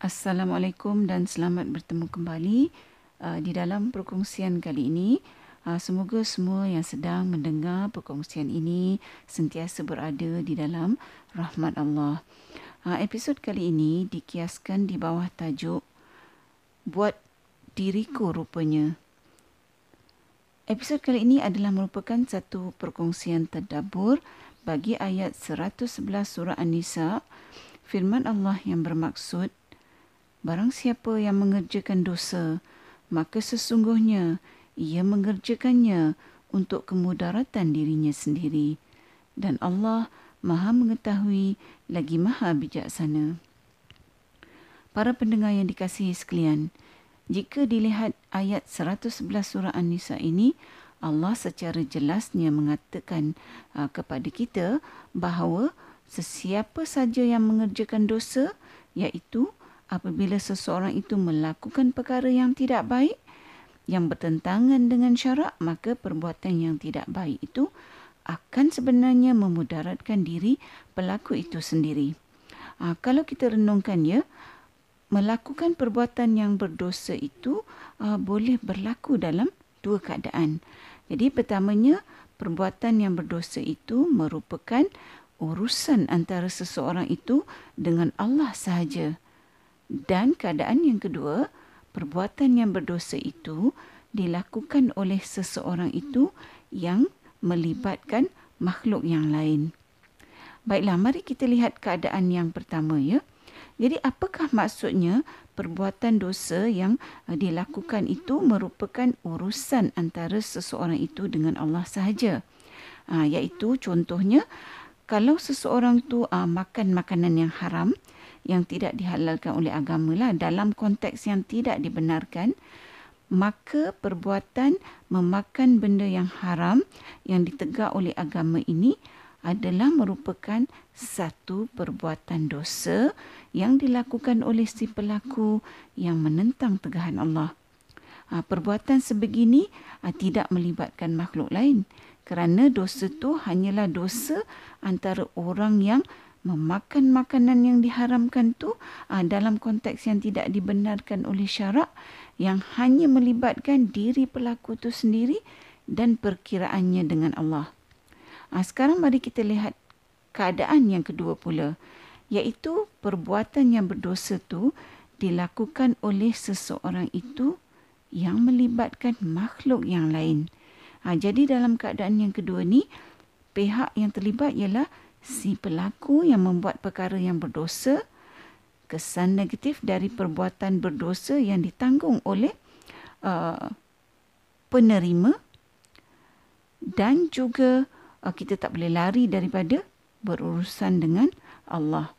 Assalamualaikum dan selamat bertemu kembali uh, di dalam perkongsian kali ini. Uh, semoga semua yang sedang mendengar perkongsian ini sentiasa berada di dalam rahmat Allah. Uh, episod kali ini dikiaskan di bawah tajuk Buat Diriku Rupanya. Episod kali ini adalah merupakan satu perkongsian terdabur bagi ayat 111 surah An-Nisa firman Allah yang bermaksud Barang siapa yang mengerjakan dosa, maka sesungguhnya ia mengerjakannya untuk kemudaratan dirinya sendiri. Dan Allah maha mengetahui lagi maha bijaksana. Para pendengar yang dikasihi sekalian, jika dilihat ayat 111 surah An-Nisa ini, Allah secara jelasnya mengatakan uh, kepada kita bahawa sesiapa saja yang mengerjakan dosa, iaitu apabila seseorang itu melakukan perkara yang tidak baik yang bertentangan dengan syarak maka perbuatan yang tidak baik itu akan sebenarnya memudaratkan diri pelaku itu sendiri. Ha, kalau kita renungkan ya, melakukan perbuatan yang berdosa itu uh, boleh berlaku dalam dua keadaan. Jadi pertamanya perbuatan yang berdosa itu merupakan urusan antara seseorang itu dengan Allah sahaja. Dan keadaan yang kedua, perbuatan yang berdosa itu dilakukan oleh seseorang itu yang melibatkan makhluk yang lain. Baiklah, mari kita lihat keadaan yang pertama ya. Jadi apakah maksudnya perbuatan dosa yang uh, dilakukan itu merupakan urusan antara seseorang itu dengan Allah sahaja? Ha, iaitu contohnya kalau seseorang tu uh, makan makanan yang haram, yang tidak dihalalkan oleh agama lah dalam konteks yang tidak dibenarkan maka perbuatan memakan benda yang haram yang ditegak oleh agama ini adalah merupakan satu perbuatan dosa yang dilakukan oleh si pelaku yang menentang tegahan Allah. Ha, perbuatan sebegini ha, tidak melibatkan makhluk lain kerana dosa itu hanyalah dosa antara orang yang memakan makanan yang diharamkan tu uh, dalam konteks yang tidak dibenarkan oleh syarak yang hanya melibatkan diri pelaku tu sendiri dan perkiraannya dengan Allah. Uh, sekarang mari kita lihat keadaan yang kedua pula iaitu perbuatan yang berdosa tu dilakukan oleh seseorang itu yang melibatkan makhluk yang lain. Ha, jadi dalam keadaan yang kedua ni pihak yang terlibat ialah si pelaku yang membuat perkara yang berdosa kesan negatif dari perbuatan berdosa yang ditanggung oleh uh, penerima dan juga uh, kita tak boleh lari daripada berurusan dengan Allah.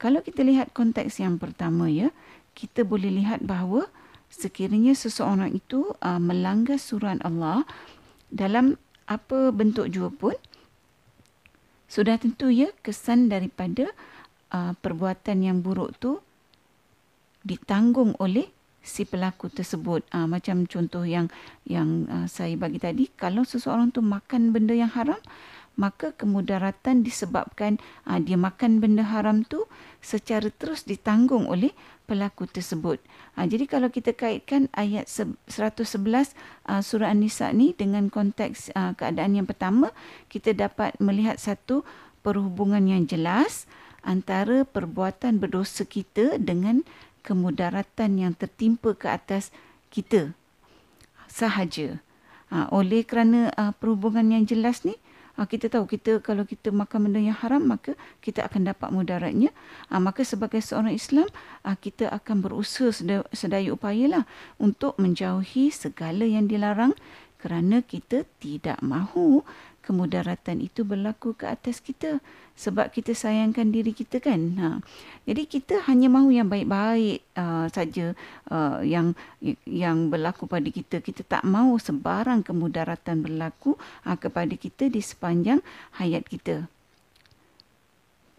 Kalau kita lihat konteks yang pertama ya, kita boleh lihat bahawa sekiranya seseorang itu uh, melanggar surat Allah dalam apa bentuk jua pun, sudah tentu ya kesan daripada uh, perbuatan yang buruk tu ditanggung oleh si pelaku tersebut. Uh, macam contoh yang yang uh, saya bagi tadi, kalau seseorang tu makan benda yang haram, maka kemudaratan disebabkan uh, dia makan benda haram tu secara terus ditanggung oleh pelaku tersebut. Ha, jadi kalau kita kaitkan ayat 111 uh, surah An-Nisa ni dengan konteks uh, keadaan yang pertama, kita dapat melihat satu perhubungan yang jelas antara perbuatan berdosa kita dengan kemudaratan yang tertimpa ke atas kita sahaja. Ha, oleh kerana uh, perhubungan yang jelas ni, Ha, kita tahu kita kalau kita makan benda yang haram maka kita akan dapat mudaratnya. Ha, maka sebagai seorang Islam ha, kita akan berusaha sedaya, sedaya upayalah untuk menjauhi segala yang dilarang kerana kita tidak mahu kemudaratan itu berlaku ke atas kita sebab kita sayangkan diri kita kan. Ha. Jadi kita hanya mahu yang baik-baik uh, saja uh, yang yang berlaku pada kita. Kita tak mahu sebarang kemudaratan berlaku uh, kepada kita di sepanjang hayat kita.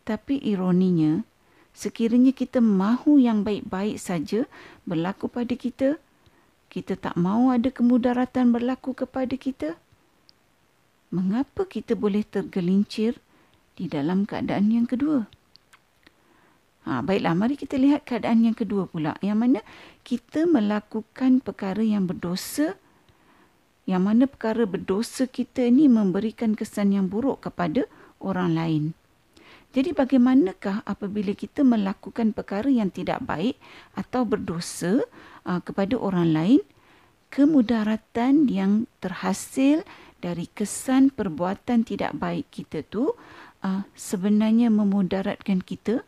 Tapi ironinya, sekiranya kita mahu yang baik-baik saja berlaku pada kita, kita tak mahu ada kemudaratan berlaku kepada kita, mengapa kita boleh tergelincir di dalam keadaan yang kedua? Ha, baiklah, mari kita lihat keadaan yang kedua pula. Yang mana kita melakukan perkara yang berdosa. Yang mana perkara berdosa kita ini memberikan kesan yang buruk kepada orang lain. Jadi bagaimanakah apabila kita melakukan perkara yang tidak baik atau berdosa uh, kepada orang lain, kemudaratan yang terhasil dari kesan perbuatan tidak baik kita tu uh, sebenarnya memudaratkan kita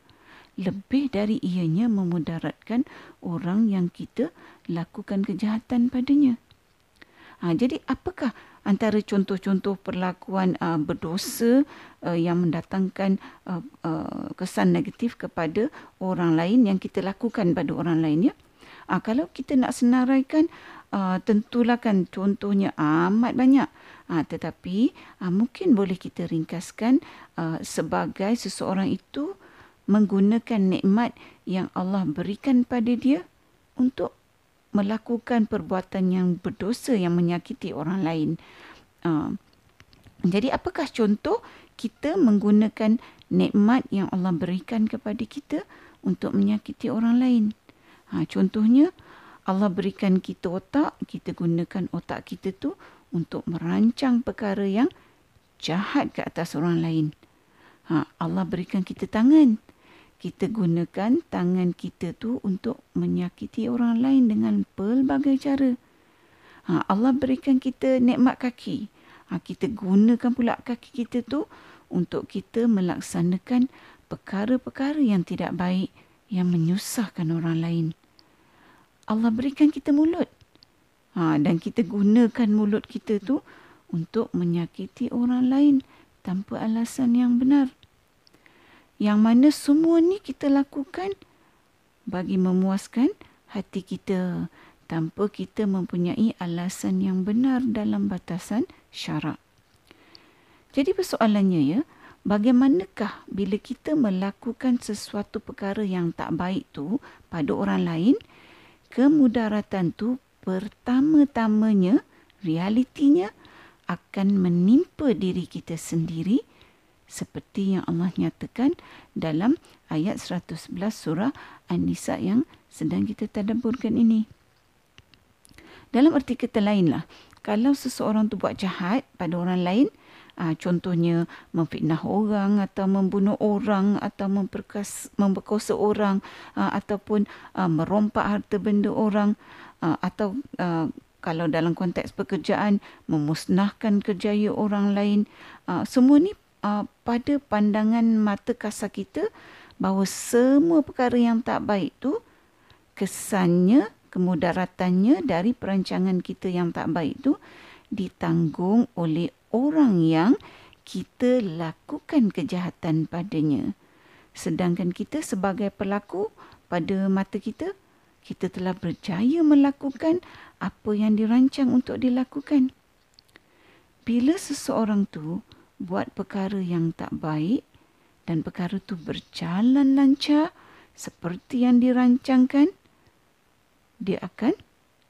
lebih dari ianya memudaratkan orang yang kita lakukan kejahatan padanya. Ha, jadi apakah antara contoh-contoh perlakuan uh, berdosa uh, yang mendatangkan uh, uh, kesan negatif kepada orang lain yang kita lakukan pada orang lain ya. Uh, kalau kita nak senaraikan uh, tentulah kan contohnya amat banyak. Uh, tetapi uh, mungkin boleh kita ringkaskan uh, sebagai seseorang itu menggunakan nikmat yang Allah berikan pada dia untuk melakukan perbuatan yang berdosa yang menyakiti orang lain. Uh, jadi apakah contoh kita menggunakan nikmat yang Allah berikan kepada kita untuk menyakiti orang lain? Ha, contohnya Allah berikan kita otak, kita gunakan otak kita tu untuk merancang perkara yang jahat ke atas orang lain. Ha, Allah berikan kita tangan kita gunakan tangan kita tu untuk menyakiti orang lain dengan pelbagai cara. Ha, Allah berikan kita nikmat kaki. Ha, kita gunakan pula kaki kita tu untuk kita melaksanakan perkara-perkara yang tidak baik yang menyusahkan orang lain. Allah berikan kita mulut. Ha, dan kita gunakan mulut kita tu untuk menyakiti orang lain tanpa alasan yang benar yang mana semua ni kita lakukan bagi memuaskan hati kita tanpa kita mempunyai alasan yang benar dalam batasan syarak. Jadi persoalannya ya, bagaimanakah bila kita melakukan sesuatu perkara yang tak baik tu pada orang lain, kemudaratan tu pertama-tamanya realitinya akan menimpa diri kita sendiri seperti yang Allah nyatakan dalam ayat 111 surah An-Nisa yang sedang kita tadabburkan ini. Dalam arti kata lainlah, kalau seseorang tu buat jahat pada orang lain, ah, contohnya memfitnah orang atau membunuh orang atau memperkas, memperkosa orang ah, ataupun ah, merompak harta benda orang aa, atau aa, kalau dalam konteks pekerjaan memusnahkan kerjaya orang lain, aa, semua ni uh, pada pandangan mata kasar kita bahawa semua perkara yang tak baik tu kesannya kemudaratannya dari perancangan kita yang tak baik tu ditanggung oleh orang yang kita lakukan kejahatan padanya. Sedangkan kita sebagai pelaku pada mata kita kita telah berjaya melakukan apa yang dirancang untuk dilakukan bila seseorang tu buat perkara yang tak baik dan perkara tu berjalan lancar seperti yang dirancangkan, dia akan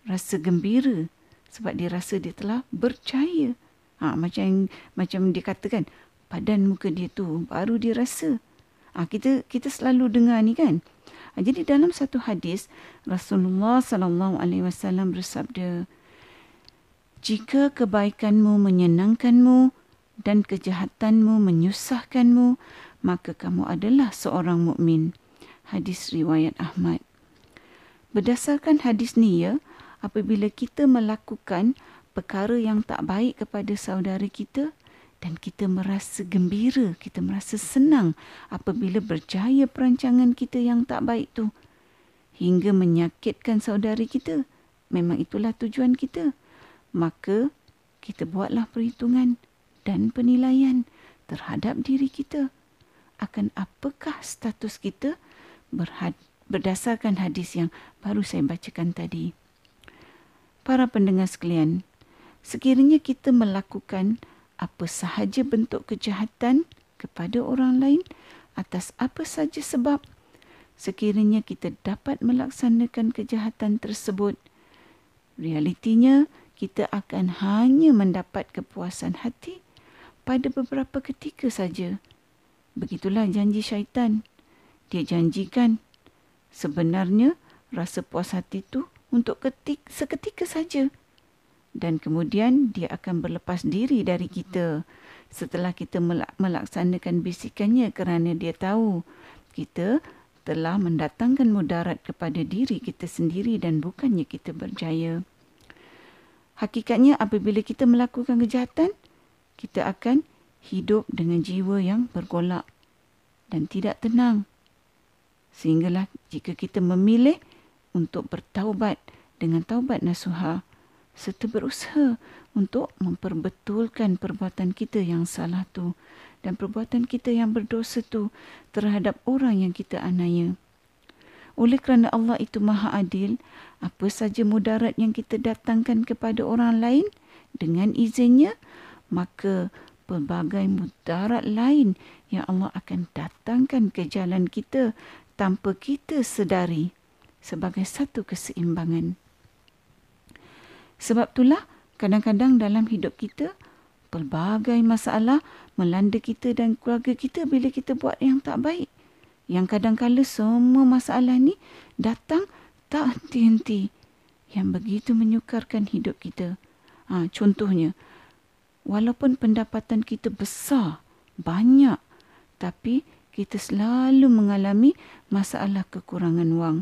rasa gembira sebab dia rasa dia telah berjaya. Ha, macam macam dia katakan, badan muka dia tu baru dia rasa. Ha, kita kita selalu dengar ni kan. Ha, jadi dalam satu hadis Rasulullah sallallahu alaihi wasallam bersabda, jika kebaikanmu menyenangkanmu, dan kejahatanmu menyusahkanmu, maka kamu adalah seorang mukmin. Hadis riwayat Ahmad. Berdasarkan hadis ni ya, apabila kita melakukan perkara yang tak baik kepada saudara kita dan kita merasa gembira, kita merasa senang apabila berjaya perancangan kita yang tak baik tu hingga menyakitkan saudari kita, memang itulah tujuan kita. Maka kita buatlah perhitungan dan penilaian terhadap diri kita akan apakah status kita berhad- berdasarkan hadis yang baru saya bacakan tadi. Para pendengar sekalian, sekiranya kita melakukan apa sahaja bentuk kejahatan kepada orang lain atas apa saja sebab sekiranya kita dapat melaksanakan kejahatan tersebut realitinya kita akan hanya mendapat kepuasan hati pada beberapa ketika saja. Begitulah janji syaitan. dia janjikan sebenarnya rasa puas hati itu untuk ketik, seketika saja. Dan kemudian dia akan berlepas diri dari kita setelah kita melaksanakan bisikannya kerana dia tahu kita telah mendatangkan mudarat kepada diri kita sendiri dan bukannya kita berjaya. Hakikatnya apabila kita melakukan kejahatan, kita akan hidup dengan jiwa yang bergolak dan tidak tenang. Sehinggalah jika kita memilih untuk bertaubat dengan taubat nasuha serta berusaha untuk memperbetulkan perbuatan kita yang salah tu dan perbuatan kita yang berdosa tu terhadap orang yang kita anaya. Oleh kerana Allah itu maha adil, apa saja mudarat yang kita datangkan kepada orang lain dengan izinnya, maka pelbagai mudarat lain yang Allah akan datangkan ke jalan kita tanpa kita sedari sebagai satu keseimbangan. Sebab itulah kadang-kadang dalam hidup kita pelbagai masalah melanda kita dan keluarga kita bila kita buat yang tak baik. Yang kadang-kala semua masalah ni datang tak henti-henti. Yang begitu menyukarkan hidup kita. Ha, contohnya, walaupun pendapatan kita besar, banyak, tapi kita selalu mengalami masalah kekurangan wang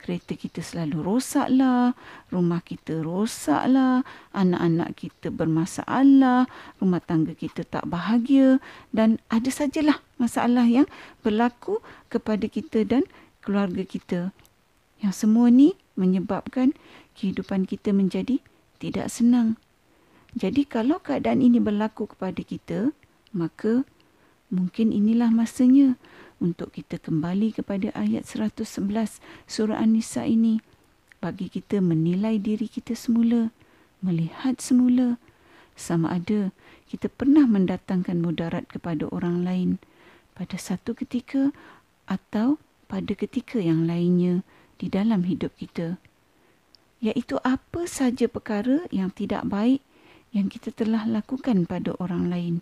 kereta kita selalu rosak lah, rumah kita rosak lah, anak-anak kita bermasalah, rumah tangga kita tak bahagia dan ada sajalah masalah yang berlaku kepada kita dan keluarga kita. Yang semua ni menyebabkan kehidupan kita menjadi tidak senang. Jadi kalau keadaan ini berlaku kepada kita, maka mungkin inilah masanya untuk kita kembali kepada ayat 111 surah An-Nisa ini bagi kita menilai diri kita semula, melihat semula sama ada kita pernah mendatangkan mudarat kepada orang lain pada satu ketika atau pada ketika yang lainnya di dalam hidup kita. Iaitu apa saja perkara yang tidak baik yang kita telah lakukan pada orang lain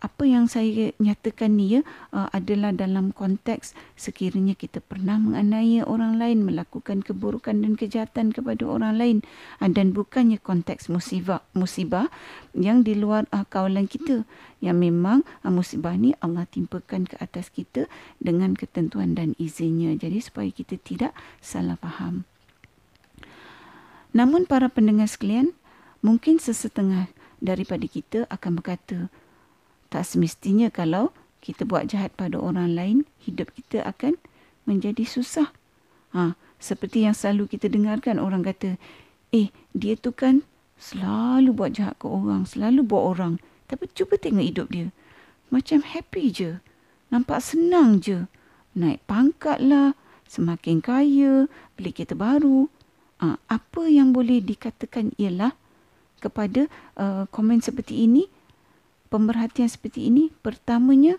apa yang saya nyatakan ni ya uh, adalah dalam konteks sekiranya kita pernah menganiaya orang lain melakukan keburukan dan kejahatan kepada orang lain uh, dan bukannya konteks musibah musibah yang di luar uh, kawalan kita. Yang memang uh, musibah ni Allah timpakan ke atas kita dengan ketentuan dan izinnya. Jadi supaya kita tidak salah faham. Namun para pendengar sekalian mungkin sesetengah daripada kita akan berkata tak semestinya kalau kita buat jahat pada orang lain, hidup kita akan menjadi susah. Ha, seperti yang selalu kita dengarkan orang kata, eh dia tu kan selalu buat jahat ke orang, selalu buat orang. Tapi cuba tengok hidup dia. Macam happy je. Nampak senang je. Naik pangkat lah, semakin kaya, beli kereta baru. Ha, apa yang boleh dikatakan ialah kepada uh, komen seperti ini, pemerhatian seperti ini pertamanya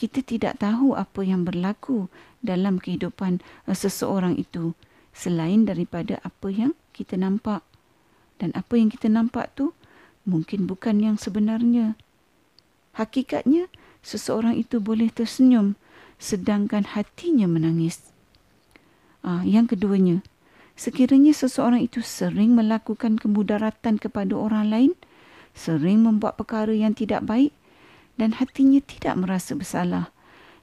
kita tidak tahu apa yang berlaku dalam kehidupan uh, seseorang itu selain daripada apa yang kita nampak. Dan apa yang kita nampak tu mungkin bukan yang sebenarnya. Hakikatnya seseorang itu boleh tersenyum sedangkan hatinya menangis. Ah yang keduanya sekiranya seseorang itu sering melakukan kemudaratan kepada orang lain sering membuat perkara yang tidak baik dan hatinya tidak merasa bersalah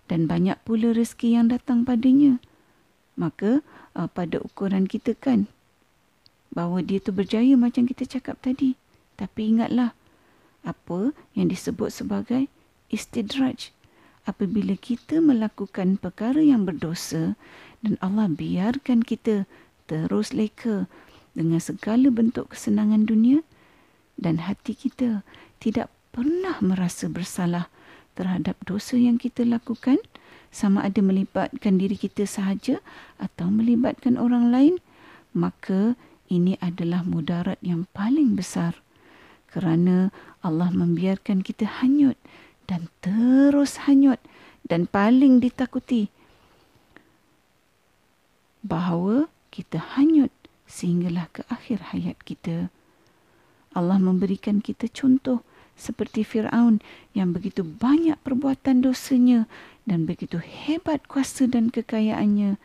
dan banyak pula rezeki yang datang padanya. Maka uh, pada ukuran kita kan bahawa dia tu berjaya macam kita cakap tadi. Tapi ingatlah apa yang disebut sebagai istidraj. Apabila kita melakukan perkara yang berdosa dan Allah biarkan kita terus leka dengan segala bentuk kesenangan dunia, dan hati kita tidak pernah merasa bersalah terhadap dosa yang kita lakukan sama ada melibatkan diri kita sahaja atau melibatkan orang lain maka ini adalah mudarat yang paling besar kerana Allah membiarkan kita hanyut dan terus hanyut dan paling ditakuti bahawa kita hanyut sehinggalah ke akhir hayat kita. Allah memberikan kita contoh seperti Firaun yang begitu banyak perbuatan dosanya dan begitu hebat kuasa dan kekayaannya.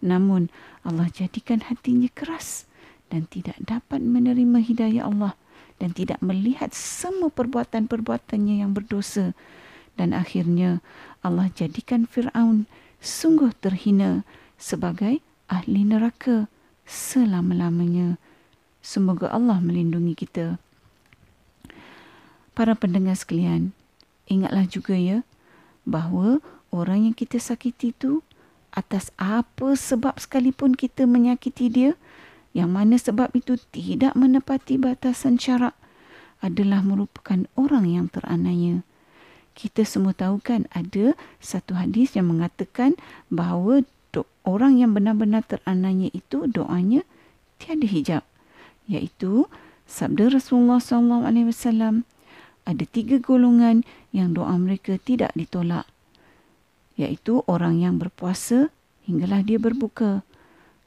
Namun Allah jadikan hatinya keras dan tidak dapat menerima hidayah Allah dan tidak melihat semua perbuatan-perbuatannya yang berdosa. Dan akhirnya Allah jadikan Fir'aun sungguh terhina sebagai ahli neraka selama-lamanya. Semoga Allah melindungi kita. Para pendengar sekalian, ingatlah juga ya bahawa orang yang kita sakiti itu atas apa sebab sekalipun kita menyakiti dia yang mana sebab itu tidak menepati batasan syarak adalah merupakan orang yang teranaya. Kita semua tahu kan ada satu hadis yang mengatakan bahawa orang yang benar-benar teranaya itu doanya tiada hijab. Iaitu sabda Rasulullah SAW ada tiga golongan yang doa mereka tidak ditolak iaitu orang yang berpuasa hinggalah dia berbuka,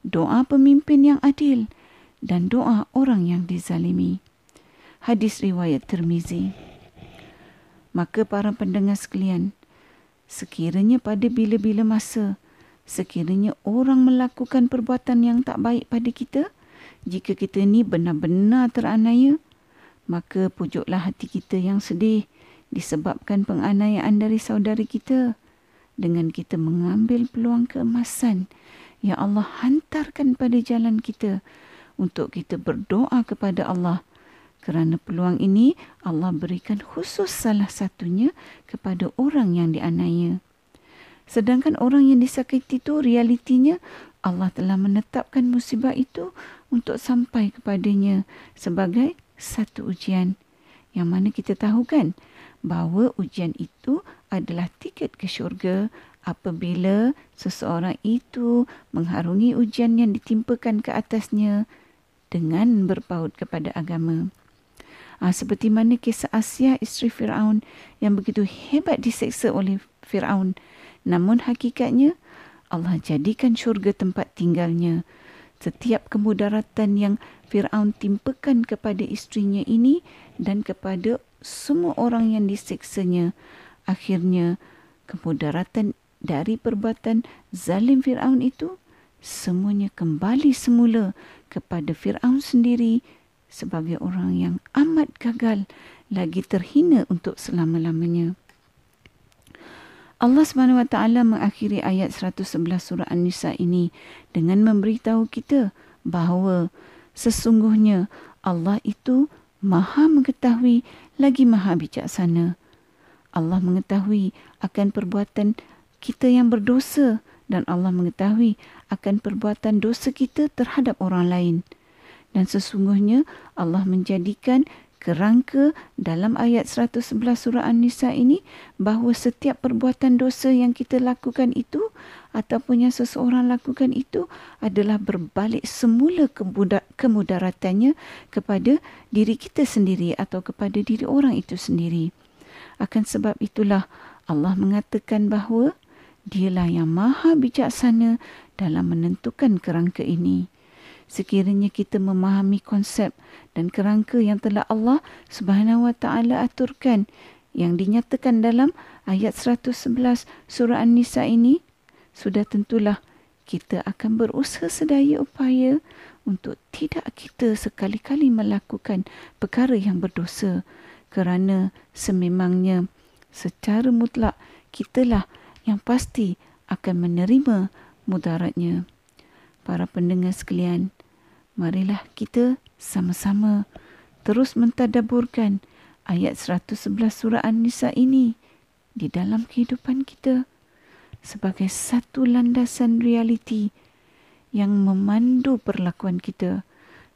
doa pemimpin yang adil dan doa orang yang dizalimi. Hadis riwayat Tirmizi. Maka para pendengar sekalian, sekiranya pada bila-bila masa, sekiranya orang melakukan perbuatan yang tak baik pada kita, jika kita ni benar-benar teranaya, maka pujuklah hati kita yang sedih disebabkan penganiayaan dari saudari kita dengan kita mengambil peluang keemasan yang Allah hantarkan pada jalan kita untuk kita berdoa kepada Allah kerana peluang ini Allah berikan khusus salah satunya kepada orang yang dianiaya. Sedangkan orang yang disakiti itu realitinya Allah telah menetapkan musibah itu untuk sampai kepadanya sebagai satu ujian. Yang mana kita tahu kan bahawa ujian itu adalah tiket ke syurga apabila seseorang itu mengharungi ujian yang ditimpakan ke atasnya dengan berpaut kepada agama. Ha, seperti mana kisah Asia isteri Firaun yang begitu hebat diseksa oleh Firaun. Namun hakikatnya Allah jadikan syurga tempat tinggalnya. Setiap kemudaratan yang Firaun timpakan kepada istrinya ini dan kepada semua orang yang diseksanya. Akhirnya, kemudaratan dari perbuatan zalim Fir'aun itu semuanya kembali semula kepada Fir'aun sendiri sebagai orang yang amat gagal lagi terhina untuk selama-lamanya. Allah Subhanahu Wa Taala mengakhiri ayat 111 surah An-Nisa ini dengan memberitahu kita bahawa sesungguhnya Allah itu Maha mengetahui lagi maha bijaksana. Allah mengetahui akan perbuatan kita yang berdosa dan Allah mengetahui akan perbuatan dosa kita terhadap orang lain. Dan sesungguhnya Allah menjadikan kerangka dalam ayat 111 surah An-Nisa ini bahawa setiap perbuatan dosa yang kita lakukan itu ataupun yang seseorang lakukan itu adalah berbalik semula kemudaratannya kepada diri kita sendiri atau kepada diri orang itu sendiri. Akan sebab itulah Allah mengatakan bahawa dialah yang maha bijaksana dalam menentukan kerangka ini sekiranya kita memahami konsep dan kerangka yang telah Allah Subhanahu Wa Taala aturkan yang dinyatakan dalam ayat 111 surah An-Nisa ini sudah tentulah kita akan berusaha sedaya upaya untuk tidak kita sekali-kali melakukan perkara yang berdosa. Kerana sememangnya secara mutlak kitalah yang pasti akan menerima mudaratnya. Para pendengar sekalian, marilah kita sama-sama terus mentadaburkan ayat 111 surah An-Nisa ini di dalam kehidupan kita sebagai satu landasan realiti yang memandu perlakuan kita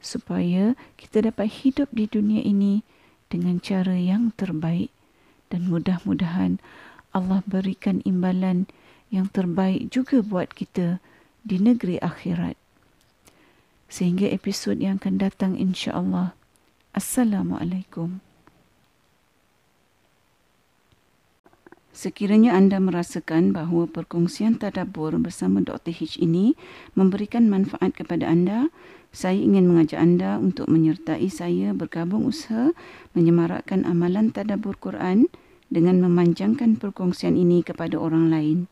supaya kita dapat hidup di dunia ini dengan cara yang terbaik dan mudah-mudahan Allah berikan imbalan yang terbaik juga buat kita di negeri akhirat. Sehingga episod yang akan datang insya-Allah. Assalamualaikum. Sekiranya anda merasakan bahawa perkongsian tadabbur bersama Dr. H ini memberikan manfaat kepada anda, saya ingin mengajak anda untuk menyertai saya bergabung usaha menyemarakkan amalan tadabbur Quran dengan memanjangkan perkongsian ini kepada orang lain